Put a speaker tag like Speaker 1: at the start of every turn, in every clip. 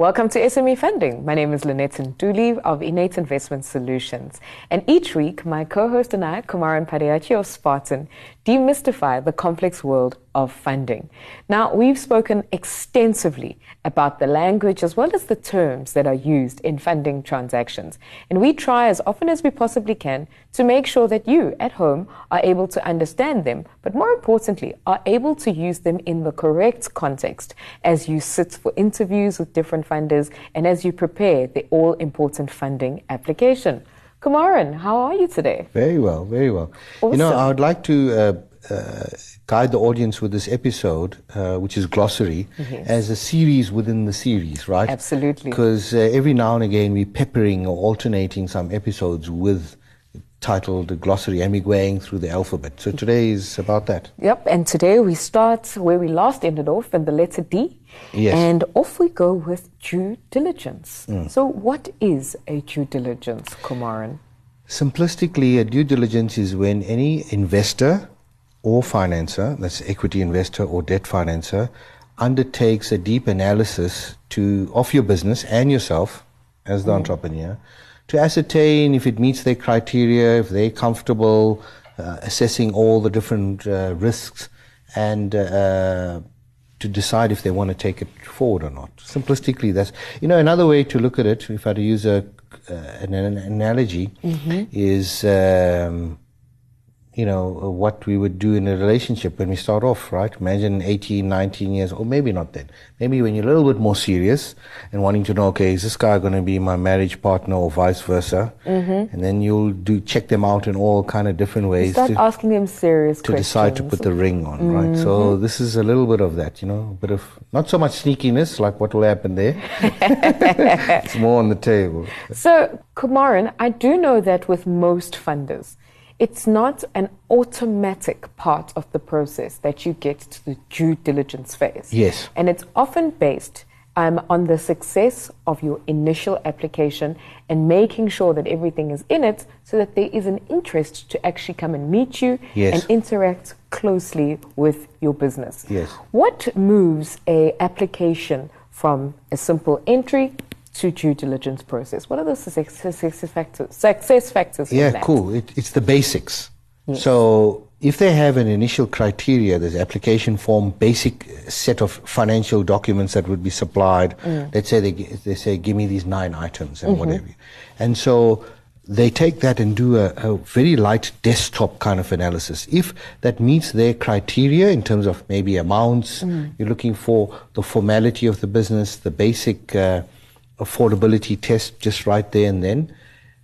Speaker 1: Welcome to SME Funding. My name is Lynette Ntuli of Innate Investment Solutions. And each week, my co host and I, Kumaran Padayachee of Spartan, demystify the complex world of funding. Now, we've spoken extensively about the language as well as the terms that are used in funding transactions. And we try as often as we possibly can to make sure that you at home are able to understand them, but more importantly, are able to use them in the correct context as you sit for interviews with different funders and as you prepare the all important funding application. Kumaran, how are you today?
Speaker 2: Very well, very well. Awesome. You know, I would like to uh, uh, guide the audience with this episode, uh, which is glossary, yes. as a series within the series, right?
Speaker 1: Absolutely.
Speaker 2: Because uh, every now and again we're peppering or alternating some episodes with titled glossary and through the alphabet. So today is about that.
Speaker 1: Yep, and today we start where we last ended off in the letter D.
Speaker 2: Yes.
Speaker 1: And off we go with due diligence. Mm. So what is a due diligence, Kumaran?
Speaker 2: Simplistically, a due diligence is when any investor or financer, that's equity investor or debt financer, undertakes a deep analysis to of your business and yourself as the mm. entrepreneur to ascertain if it meets their criteria, if they're comfortable uh, assessing all the different uh, risks, and uh, to decide if they want to take it forward or not. Simplistically, that's you know another way to look at it. If I had to use a uh, an, an, analogy, mm-hmm. is um, you know, what we would do in a relationship when we start off, right? Imagine 18, 19 years, or maybe not then. Maybe when you're a little bit more serious and wanting to know, okay, is this guy going to be my marriage partner or vice versa? Mm-hmm. And then you'll do check them out in all kind of different ways.
Speaker 1: You start to, asking them serious
Speaker 2: to
Speaker 1: questions.
Speaker 2: decide to put the ring on, mm-hmm. right? So mm-hmm. this is a little bit of that, you know, but of not so much sneakiness like what will happen there. it's more on the table.
Speaker 1: So, Kumaran, I do know that with most funders, it's not an automatic part of the process that you get to the due diligence phase.
Speaker 2: Yes.
Speaker 1: And it's often based um, on the success of your initial application and making sure that everything is in it so that there is an interest to actually come and meet you
Speaker 2: yes.
Speaker 1: and interact closely with your business.
Speaker 2: Yes.
Speaker 1: What moves a application from a simple entry to due diligence process? What are the success, factors? Success factors.
Speaker 2: Yeah, cool. It, it's the basics. Yes. So if they have an initial criteria, there's application form, basic set of financial documents that would be supplied. Mm. Let's say they they say, give me these nine items and mm-hmm. whatever, and so they take that and do a, a, very light desktop kind of analysis. If that meets their criteria in terms of maybe amounts, mm. you're looking for the formality of the business, the basic. Uh, affordability test just right there and then.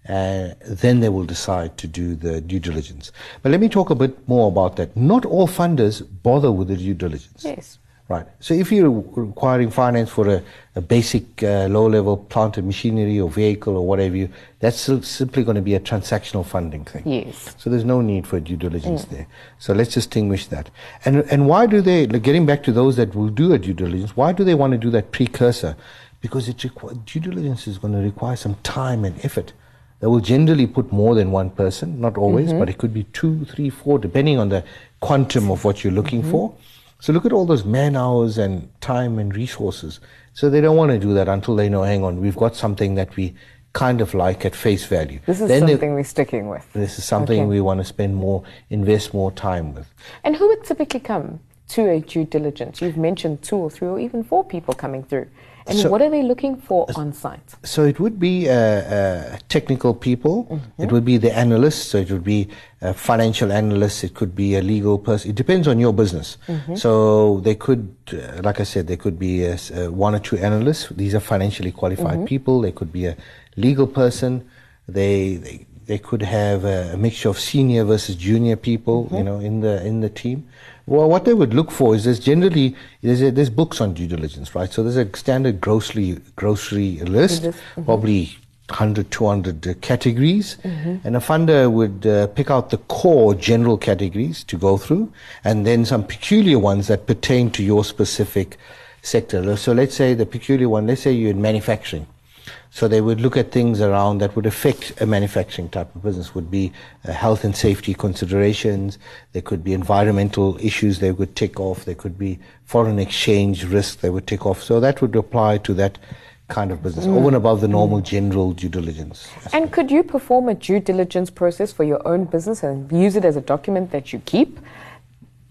Speaker 2: Uh, then they will decide to do the due diligence. But let me talk a bit more about that. Not all funders bother with the due diligence.
Speaker 1: Yes.
Speaker 2: Right. So if you're requiring finance for a, a basic uh, low-level plant and machinery or vehicle or whatever, you, that's simply going to be a transactional funding thing.
Speaker 1: Yes.
Speaker 2: So there's no need for due diligence mm. there. So let's distinguish that. And and why do they? Getting back to those that will do a due diligence, why do they want to do that precursor? Because it requ- due diligence is going to require some time and effort. They will generally put more than one person, not always, mm-hmm. but it could be two, three, four, depending on the quantum of what you're looking mm-hmm. for. So look at all those man hours and time and resources. So they don't want to do that until they know, hang on, we've got something that we kind of like at face value.
Speaker 1: This is then something we're sticking with.
Speaker 2: This is something okay. we want to spend more, invest more time with.
Speaker 1: And who would typically come to a due diligence? You've mentioned two or three or even four people coming through. And so, what are they looking for on site?
Speaker 2: So it would be uh, uh, technical people. Mm-hmm. It would be the analysts. So it would be a financial analyst. It could be a legal person. It depends on your business. Mm-hmm. So they could, uh, like I said, there could be a, a one or two analysts. These are financially qualified mm-hmm. people. They could be a legal person. They, they they could have a, mixture of senior versus junior people, mm-hmm. you know, in the in the team. Well, what they would look for is there's generally there's, a, there's books on due diligence, right? So there's a standard grocery grocery list, mm-hmm. probably 100, 200 uh, categories, mm-hmm. and a funder would uh, pick out the core general categories to go through, and then some peculiar ones that pertain to your specific sector. So let's say the peculiar one, let's say you're in manufacturing. So they would look at things around that would affect a manufacturing type of business. Would be uh, health and safety considerations. There could be environmental issues they would tick off. There could be foreign exchange risk they would tick off. So that would apply to that kind of business, over and above the normal general due diligence.
Speaker 1: And could you perform a due diligence process for your own business and use it as a document that you keep?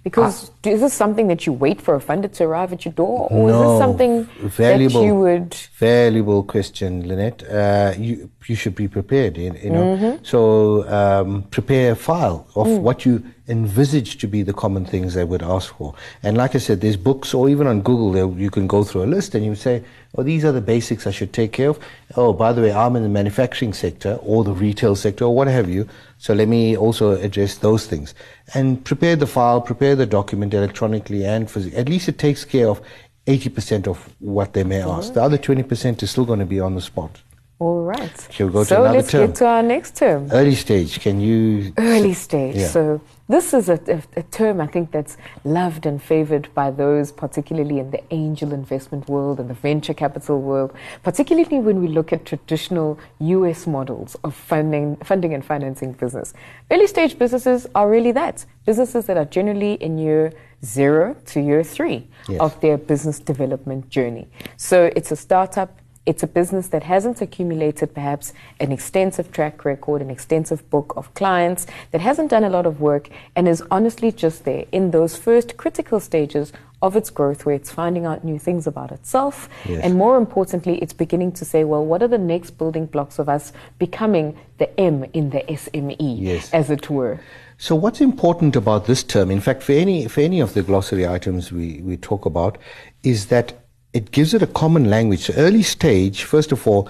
Speaker 1: Because
Speaker 2: Ah.
Speaker 1: is this something that you wait for a funder to arrive at your door, or is
Speaker 2: No,
Speaker 1: this something
Speaker 2: valuable,
Speaker 1: that you would?
Speaker 2: valuable question, Lynette. Uh, you you should be prepared. You, you know,
Speaker 1: Mm-hmm.
Speaker 2: so um, prepare a file of
Speaker 1: Mm.
Speaker 2: what you envisage to be the common things they would ask for. And like I said, there's books, or even on Google, there you can go through a list and you say, "Oh, these are the basics I should take care of." Oh, by the way, I'm in the manufacturing sector or the retail sector or what have you. So let me also address those things and prepare the file, prepare the document electronically and physically. At least it takes care of 80% of what they may ask. The other 20% is still going to be on the spot.
Speaker 1: All right.
Speaker 2: Shall we go to
Speaker 1: so
Speaker 2: another
Speaker 1: let's
Speaker 2: term?
Speaker 1: get to our next term.
Speaker 2: Early stage, can you?
Speaker 1: Early stage.
Speaker 2: Yeah.
Speaker 1: So this is a, a, a term I think that's loved and favored by those, particularly in the angel investment world and the venture capital world, particularly when we look at traditional U.S. models of funding, funding and financing business. Early stage businesses are really that businesses that are generally in year zero to year three
Speaker 2: Yes.
Speaker 1: of their business development journey. So it's a startup. It's a business that hasn't accumulated perhaps an extensive track record, an extensive book of clients, that hasn't done a lot of work, and is honestly just there in those first critical stages of its growth where it's finding out new things about itself.
Speaker 2: Yes.
Speaker 1: And more importantly, it's beginning to say, well, what are the next building blocks of us becoming the M in the SME,
Speaker 2: Yes.
Speaker 1: as it were?
Speaker 2: So what's important about this term, in fact, for any, for any of the glossary items we, we talk about, is that it gives it a common language. So early stage, first of all,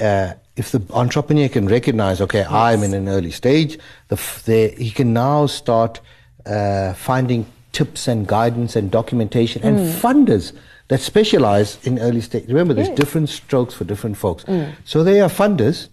Speaker 2: uh, if the entrepreneur can recognize, okay, I'm in an early stage, the, the, he can now start uh, finding tips and guidance and documentation and funders that specialize in early stage. Remember, there's
Speaker 1: Yes.
Speaker 2: different strokes for different folks. So there are funders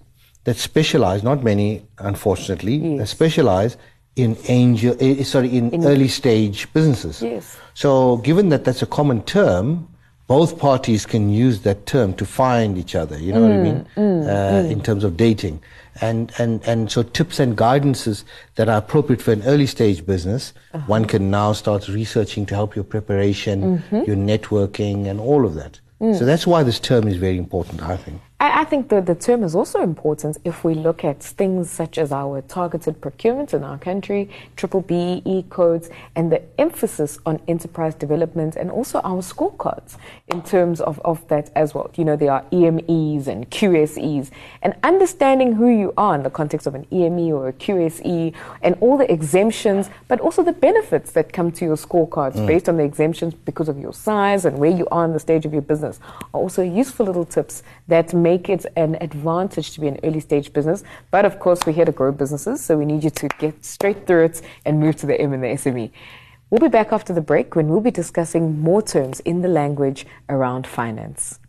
Speaker 2: that specialize, not many, unfortunately, that specialize in angel, eh, sorry, in, early stage businesses.
Speaker 1: Yes.
Speaker 2: So, given that that's a common term, both parties can use that term to find each other. You know what I mm, mean? Mm, uh, In mm. terms of dating, and and and so tips and guidances that are appropriate for an early stage business, uh-huh. one can now start researching to help your preparation, mm-hmm. your networking, and all of that. So that's why this term is very important. I think.
Speaker 1: I, I think the, the term is also important if we look at things such as our targeted procurement in our country, triple B, E codes, and the emphasis on enterprise development and also our scorecards in terms of, of that as well. You know, there are EMEs and QSEs, and understanding who you are in the context of an EME or a QSE and all the exemptions, but also the benefits that come to your scorecards mm. based on the exemptions because of your size and where you are in the stage of your business are also useful little tips that make it an advantage to be an early stage business. But of course, we're here to grow businesses, so we need you to get straight through it and move to the M and the SME. We'll be back after the break when we'll be discussing more terms in the language around finance.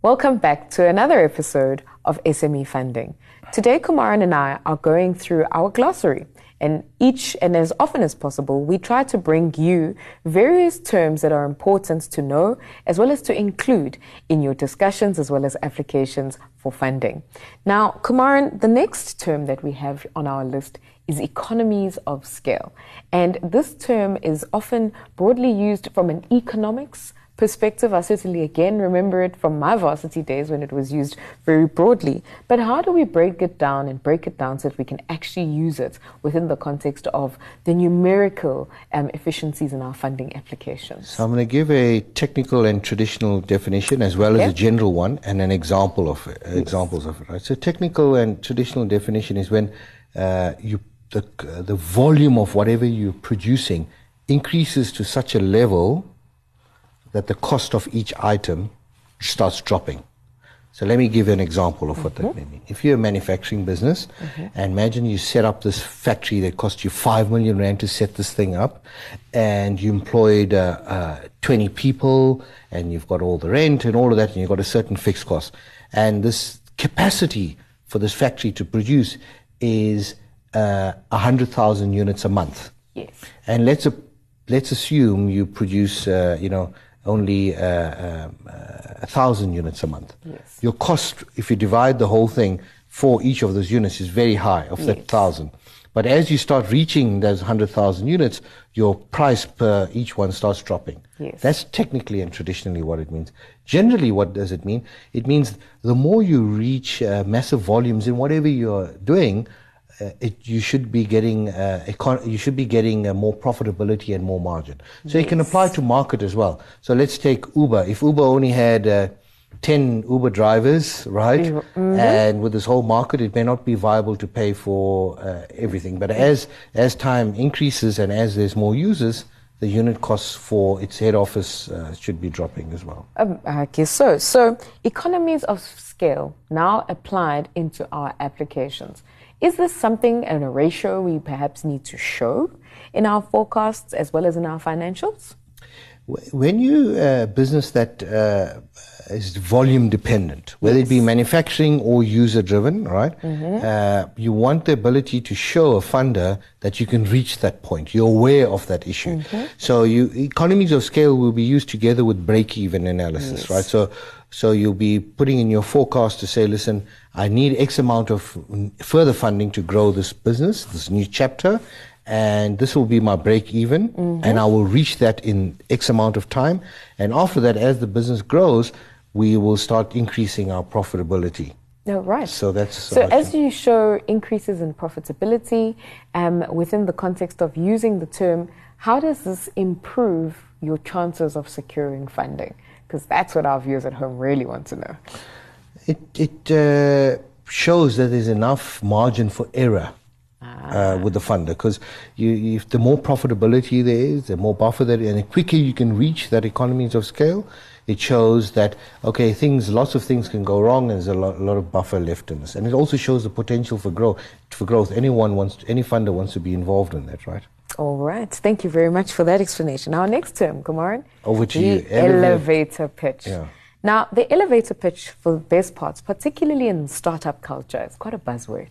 Speaker 1: Welcome back to another episode of SME Funding. Today, Kumaran and I are going through our glossary, and each and as often as possible, we try to bring you various terms that are important to know as well as to include in your discussions as well as applications for funding. Now, Kumaran, the next term that we have on our list is economies of scale. And this term is often broadly used from an economics perspective. I certainly again remember it from my varsity days when it was used very broadly. But how do we break it down and break it down so that we can actually use it within the context of the numerical um, efficiencies in our funding applications?
Speaker 2: So I'm going to give a technical and traditional definition as well as a general one and an example of it, examples of it. Right. So technical and traditional definition is when uh, you the the volume of whatever you're producing increases to such a level that the cost of each item starts dropping. So let me give you an example of what that may mean. If you're a manufacturing business, and imagine you set up this factory that cost you five million rand to set this thing up, and you employed uh, uh, 20 people, and you've got all the rent and all of that, and you've got a certain fixed cost. And this capacity for this factory to produce is uh, 100,000 units a month.
Speaker 1: Yes.
Speaker 2: And let's let's assume you produce, uh, you know, only uh, um, uh, a thousand units a month.
Speaker 1: Yes.
Speaker 2: Your cost, if you divide the whole thing for each of those units, is very high of that
Speaker 1: Yes.
Speaker 2: thousand. But as you start reaching those 100,000 units, your price per each one starts dropping.
Speaker 1: Yes.
Speaker 2: That's technically and traditionally what it means. Generally, what does it mean? It means the more you reach uh, massive volumes in whatever you're doing, uh, it, you should be getting uh, econ- you should be getting uh, more profitability and more margin. So it can apply to market as well. So let's take Uber. If Uber only had uh, 10 Uber drivers, right?
Speaker 1: Mm-hmm.
Speaker 2: And with this whole market, it may not be viable to pay for uh, everything. But as, as time increases and as there's more users, the unit costs for its head office uh, should be dropping as well.
Speaker 1: Um, guess so. So, economies of scale now applied into our applications. Is this something and a ratio we perhaps need to show in our forecasts as well as in our financials?
Speaker 2: When you uh, business that uh, is volume dependent, whether it be manufacturing or user driven, right? Uh, you want the ability to show a funder that you can reach that point. You're aware of that issue. So you economies of scale will be used together with break even analysis, right? So so you'll be putting in your forecast to say, listen, I need X amount of further funding to grow this business, this new chapter, and this will be my break even, and I will reach that in X amount of time. And after that, as the business grows, we will start increasing our profitability.
Speaker 1: No, right.
Speaker 2: So that's
Speaker 1: So, as you show increases in profitability um, within the context of using the term, how does this improve your chances of securing funding? Because that's what our viewers at home really want to know.
Speaker 2: It, it uh, shows that there's enough margin for error uh, with the funder because you, if the more profitability there is, the more buffer there, and the quicker you can reach that economies of scale, it shows that okay, things, lots of things can go wrong, and there's a lot, a lot of buffer left in this, and it also shows the potential for growth. For growth, anyone wants, any funder wants to be involved in that, right?
Speaker 1: All right. Thank you very much for that explanation. Our next term, Kumaran.
Speaker 2: Over to
Speaker 1: the
Speaker 2: you. Eleva-
Speaker 1: elevator pitch.
Speaker 2: Yeah.
Speaker 1: Now, the elevator pitch, for the best parts, particularly in startup culture, is quite a buzzword.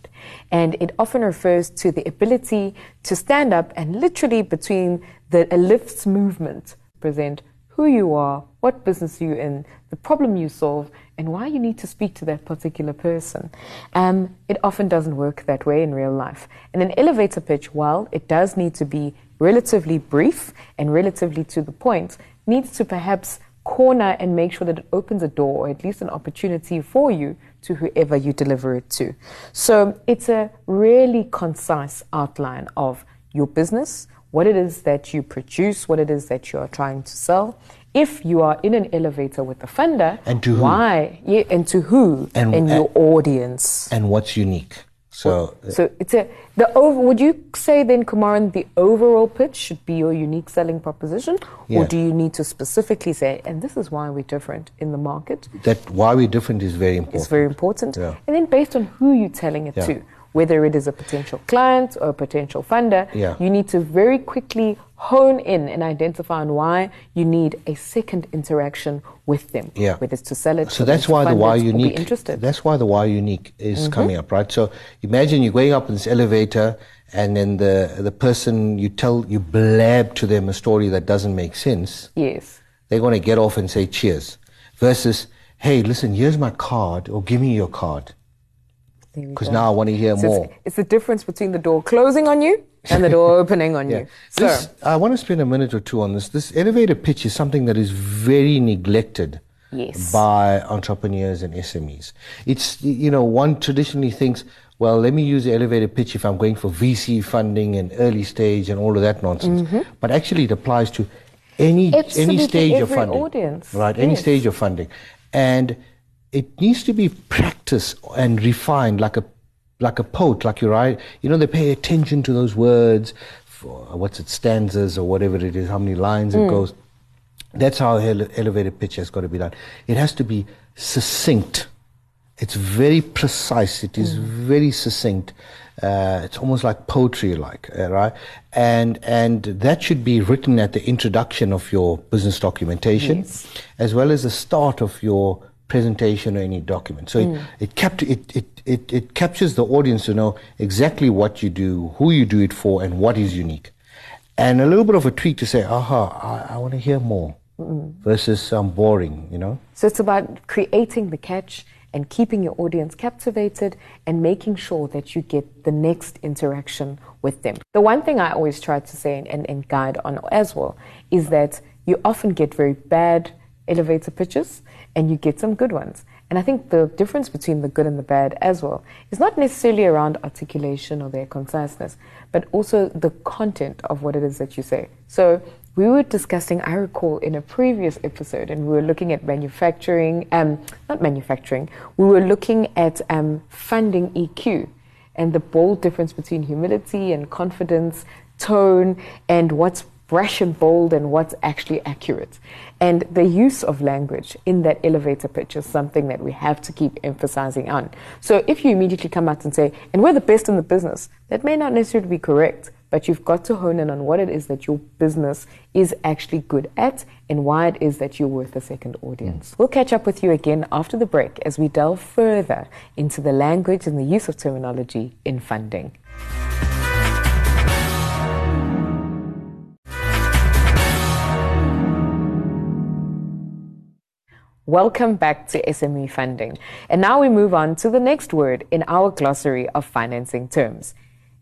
Speaker 1: And it often refers to the ability to stand up and literally between the a lift's movement present who you are, what business you're in, the problem you solve, and why you need to speak to that particular person. Um, it often doesn't work that way in real life. And an elevator pitch, while it does need to be relatively brief and relatively to the point, needs to perhaps corner and make sure that it opens a door or at least an opportunity for you to whoever you deliver it to. So it's a really concise outline of your business, what it is that you produce, what it is that you are trying to sell. If you are in an elevator with a funder,
Speaker 2: And to who.
Speaker 1: why, yeah, and to who,
Speaker 2: And-
Speaker 1: and, your audience.
Speaker 2: And what's unique? So
Speaker 1: So it's a the over. Would you say then, Kumaran, the overall pitch should be your unique selling proposition, or do you need to specifically say, and this is why we're different in the market?
Speaker 2: that why we're different is very important.
Speaker 1: It's very important.
Speaker 2: Yeah.
Speaker 1: And then based on who you're telling it
Speaker 2: Yeah.
Speaker 1: to, whether it is a potential client or a potential funder,
Speaker 2: Yeah.
Speaker 1: you need to very quickly hone in and identify on why you need a second interaction with them.
Speaker 2: Yeah.
Speaker 1: Whether it's to sell it.
Speaker 2: So that's why the why
Speaker 1: it, or be
Speaker 2: unique.
Speaker 1: interested. Mm-hmm.
Speaker 2: That's why the why unique is coming up, right? So imagine you're going up in this elevator, and then the the person you tell you blab to them a story that doesn't make sense.
Speaker 1: yes.
Speaker 2: They're going to get off and say cheers, versus hey, listen, here's my card, or give me your card, because now I want to hear
Speaker 1: So
Speaker 2: more.
Speaker 1: It's, it's the difference between the door closing on you and the door opening on
Speaker 2: Yeah.
Speaker 1: you. So,
Speaker 2: This, I want to spend a minute or two on this. This elevator pitch is something that is very neglected
Speaker 1: Yes.
Speaker 2: by entrepreneurs and SMEs. It's, you know, one traditionally thinks, well, let me use the elevator pitch if I'm going for VC funding and early stage and all of that nonsense. Mm-hmm. But actually, it applies to any any stage of funding.
Speaker 1: audience.
Speaker 2: Right, any
Speaker 1: Yes.
Speaker 2: stage of funding. And it needs to be practiced and refined like a like a poet, like you write. You know, they pay attention to those words, for what's it, stanzas or whatever it is, how many lines
Speaker 1: Hmm.
Speaker 2: it goes. That's how ele- elevator pitch has got to be done. It has to be succinct. It's very precise. It is very succinct. Uh, it's almost like poetry, like uh, right, and and that should be written at the introduction of your business documentation, as well as the start of your presentation or any document. So it it, capt- it, it it it captures the audience to know exactly what you do, who you do it for, and what is unique, and a little bit of a tweak to say, aha, I, I want to hear more, versus um, boring, you know.
Speaker 1: so it's about creating the catch and keeping your audience captivated and making sure that you get the next interaction with them. The one thing I always try to say and, and guide on as well is that you often get very bad elevator pitches and you get some good ones. And I think the difference between the good and the bad as well is not necessarily around articulation or their conciseness, but also the content of what it is that you say. So we were discussing, I recall, in a previous episode, and we were looking at manufacturing, um, not manufacturing, we were looking at um, funding EQ and the bold difference between humility and confidence, tone, and what's brash and bold and what's actually accurate. And the use of language in that elevator pitch is something that we have to keep emphasizing on. So if you immediately come out and say, and we're the best in the business, that may not necessarily be correct, but you've got to hone in on what it is that your business is actually good at and why it is that you're worth a second audience. We'll catch up with you again after the break as we delve further into the language and the use of terminology in funding. Welcome back to SME funding. And now we move on to the next word in our glossary of financing terms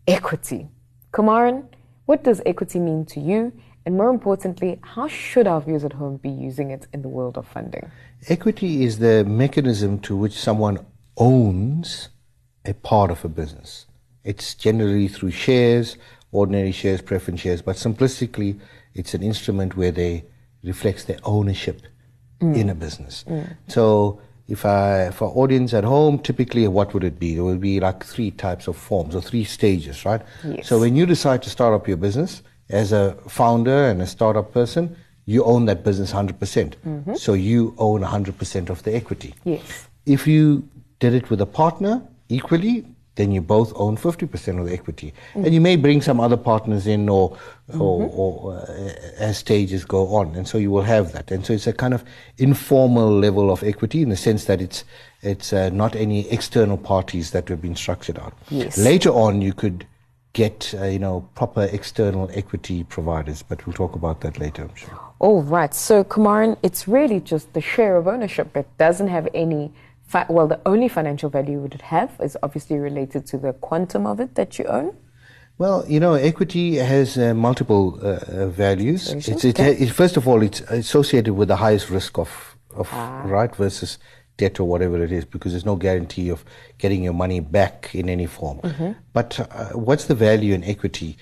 Speaker 1: equity. Kumaran, what does equity mean to you? And more importantly, how should our viewers at home be using it in the world of funding?
Speaker 2: Equity is the mechanism to which someone owns a part of a business. It's generally through shares, ordinary shares, preference shares, but simplistically, it's an instrument where they reflects their ownership mm. in a business. Mm. So if I, for audience at home, typically what would it be? There will be like three types of forms or three stages, right? Yes. So when you decide to start up your business as a founder and a startup person, you own that business 100%. percent mm hmm So you own 100% of the equity.
Speaker 1: Yes.
Speaker 2: If you did it with a partner equally, then you both own 50% of the equity. Mm-hmm. And you may bring some other partners in or, mm-hmm. or, or uh, as stages go on. And so you will have that. And so it's a kind of informal level of equity in the sense that it's, it's uh, not any external parties that have been structured out.
Speaker 1: Yes.
Speaker 2: Later on, you could get, uh, you know, proper external equity providers, but we'll talk about that later, I'm sure.
Speaker 1: All right. So, Kumaran, it's really just the share of ownership. that doesn't have any Fi- well, the only financial value would have is obviously related to the quantum of it that you own.
Speaker 2: Well, you know, equity has uh, multiple uh, uh values. It's, it, it, first of all, it's associated with the highest risk of, of ah. right versus debt or whatever it is, because there's no guarantee of getting your money back in any form. Mm-hmm. But uh, what's the value in equity?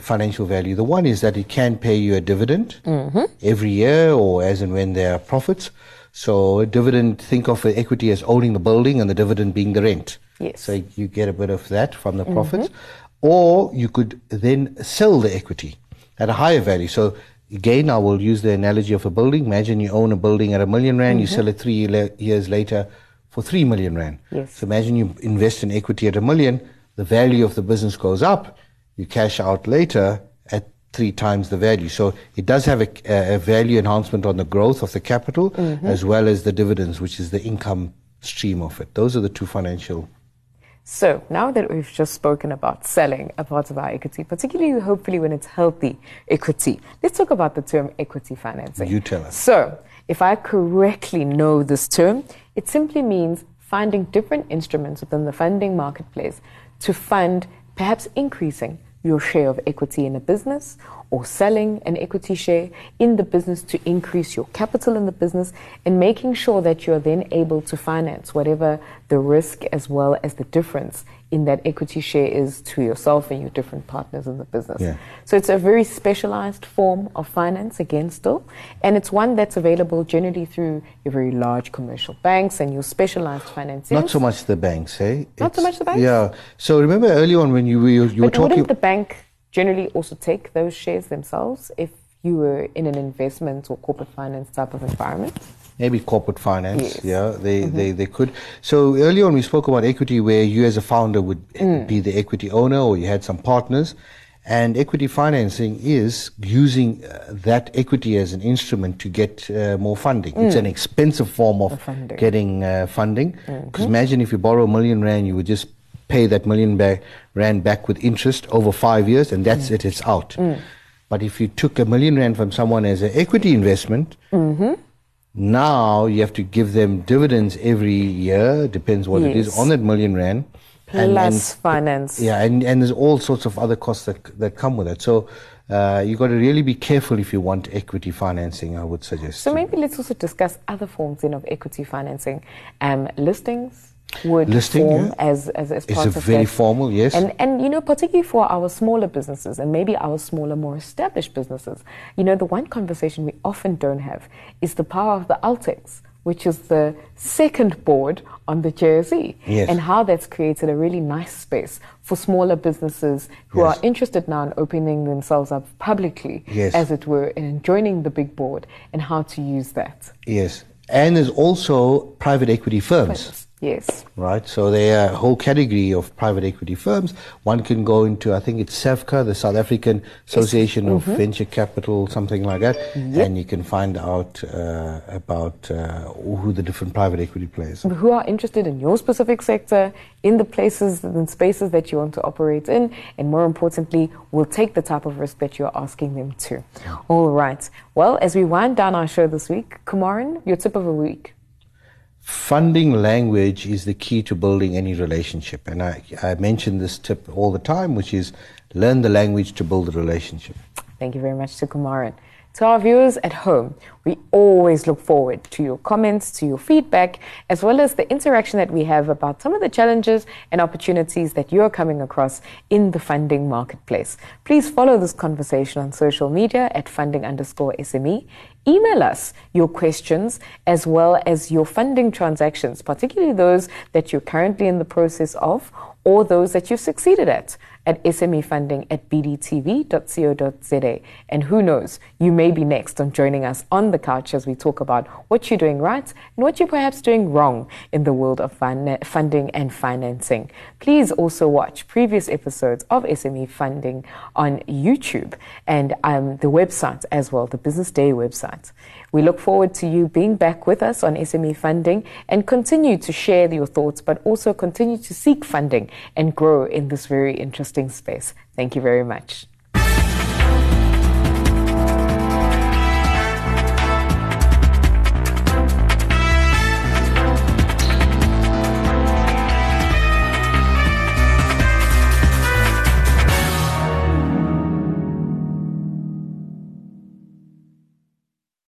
Speaker 2: Financial value. The one is that it can pay you a dividend mm-hmm. every year or as and when there are profits. So dividend, think of the equity as owning the building and the dividend being the rent.
Speaker 1: Yes.
Speaker 2: So you get a bit of that from the profits. Mm-hmm. Or you could then sell the equity at a higher value. So again, I will use the analogy of a building. Imagine you own a building at a million rand, mm-hmm. you sell it three years later for three million rand.
Speaker 1: Yes.
Speaker 2: So imagine you invest in equity at a million, the value of the business goes up, you cash out later three times the value. So it does have a, a value enhancement on the growth of the capital mm-hmm. as well as the dividends, which is the income stream of it. Those are the two financial.
Speaker 1: So now that we've just spoken about selling a part of our equity, particularly hopefully when it's healthy equity, let's talk about the term equity financing.
Speaker 2: You tell us.
Speaker 1: So if I correctly know this term, it simply means finding different instruments within the funding marketplace to fund perhaps increasing your share of equity in a business or selling an equity share in the business to increase your capital in the business and making sure that you're then able to finance whatever the risk as well as the difference in that equity share is to yourself and your different partners in the business.
Speaker 2: Yeah.
Speaker 1: So it's a very specialized form of finance, again, still, and it's one that's available generally through your very large commercial banks and your specialized financing.
Speaker 2: Not so much the banks, eh?
Speaker 1: Not it's, so much the banks?
Speaker 2: Yeah. So remember early on when you, you, you were talking.
Speaker 1: Wouldn't the bank generally also take those shares themselves if you were in an investment or corporate finance type of environment?
Speaker 2: maybe corporate finance. Yes. Yeah, they, mm-hmm. they, they could. So earlier on, we spoke about equity where you as a founder would mm. be the equity owner or you had some partners. And equity financing is using uh, that equity as an instrument to get uh, more funding. Mm. It's an expensive form of funding. getting uh, funding. Because mm-hmm. imagine if you borrow a million rand, you would just pay that million ba- rand back with interest over five years, and that's mm. it, it's out. Mm. But if you took a million rand from someone as an equity investment, mm-hmm Now you have to give them dividends every year, depends what it is, on that million rand.
Speaker 1: Plus finance.
Speaker 2: Yeah, and, and there's all sorts of other costs that, that come with it. So uh, you've got to really be careful if you want equity financing, I would suggest.
Speaker 1: So maybe let's also discuss other forms then of equity financing. Um, listings would
Speaker 2: Listing,
Speaker 1: form
Speaker 2: yeah.
Speaker 1: as, as, as
Speaker 2: It's
Speaker 1: part
Speaker 2: a
Speaker 1: of
Speaker 2: very
Speaker 1: that.
Speaker 2: formal, yes.
Speaker 1: And, and, you know, particularly for our smaller businesses and maybe our smaller, more established businesses, you know, the one conversation we often don't have is the power of the AltX, which is the second board on the JSE,
Speaker 2: Yes.
Speaker 1: and how that's created a really nice space for smaller businesses who
Speaker 2: Yes.
Speaker 1: are interested now in opening themselves up publicly,
Speaker 2: Yes.
Speaker 1: as it were, and joining the big board and how to use that.
Speaker 2: yes. And there's also private equity firms.
Speaker 1: Yes.
Speaker 2: right? So there are a whole category of private equity firms. One can go into, I think it's SAVCA, the South African Association of Venture Capital, something like that, and you can find out uh, about uh, who the different private equity players. are.
Speaker 1: who are interested in your specific sector, in the places and spaces that you want to operate in, and more importantly, will take the type of risk that you're asking them to. All right. Well, as we wind down our show this week, Kumaran, your tip of the week.
Speaker 2: Funding language is the key to building any relationship, and I, I mention this tip all the time, which is learn the language to build a relationship.
Speaker 1: Thank you very much to Kumaran. To our viewers at home, we always look forward to your comments, to your feedback, as well as the interaction that we have about some of the challenges and opportunities that you're coming across in the funding marketplace. Please follow this conversation on social media at funding underscore SME. Email us your questions as well as your funding transactions, particularly those that you're currently in the process of or those that you've succeeded at at smefunding at bdtv.co.za. And who knows, you may be next on joining us on the couch as we talk about what you're doing right and what you're perhaps doing wrong in the world of fin- funding and financing. Please also watch previous episodes of SME Funding on YouTube and um, the website as well, the Business Day website. We look forward to you being back with us on SME Funding and continue to share your thoughts, but also continue to seek funding and grow in this very interesting space. Thank you very much.